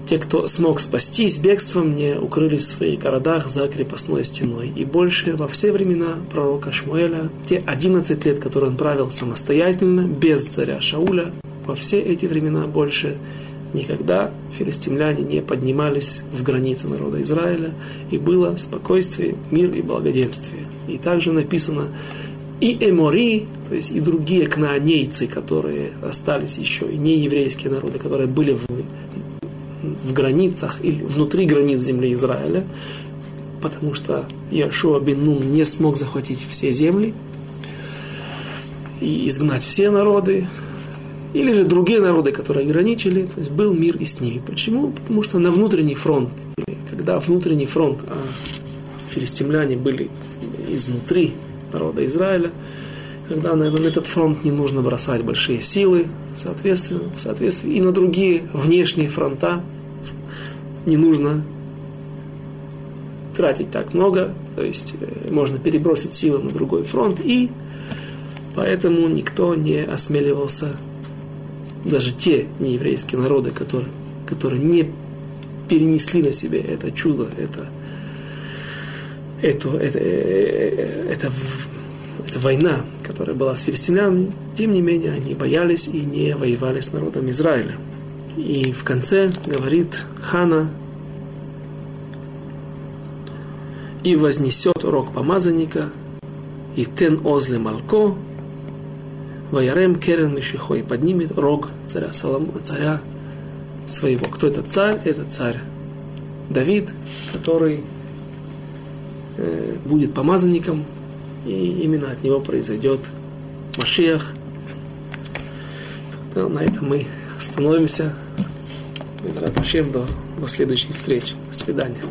те, кто смог спастись бегством, не укрылись в своих городах за крепостной стеной. И больше во все времена пророка Шмуэля, те 11 лет, которые он правил самостоятельно, без царя Шауля, во все эти времена больше никогда филистимляне не поднимались в границы народа Израиля, и было спокойствие, мир и благоденствие. И также написано и эмори, то есть и другие кнаанейцы, которые остались еще, и не еврейские народы, которые были в в границах или внутри границ земли Израиля, потому что Яшуа бен не смог захватить все земли и изгнать все народы, или же другие народы, которые ограничили, то есть был мир и с ними. Почему? Потому что на внутренний фронт, когда внутренний фронт, а филистимляне были изнутри народа Израиля, когда на этот фронт не нужно бросать большие силы, соответственно, соответственно и на другие внешние фронта не нужно тратить так много, то есть э, можно перебросить силы на другой фронт, и поэтому никто не осмеливался, даже те нееврейские народы, которые, которые не перенесли на себе это чудо, это, это, это, э, это, это война, которая была с филистимлянами, тем не менее они боялись и не воевали с народом Израиля. И в конце говорит Хана, и вознесет рог помазанника, и тен озле малко, ваярем керен мишихо, и поднимет рог царя, Солом, царя своего. Кто это царь? Это царь Давид, который э, будет помазанником, и именно от него произойдет Машиах. Ну, на этом мы остановимся. До, до следующих встреч. До свидания.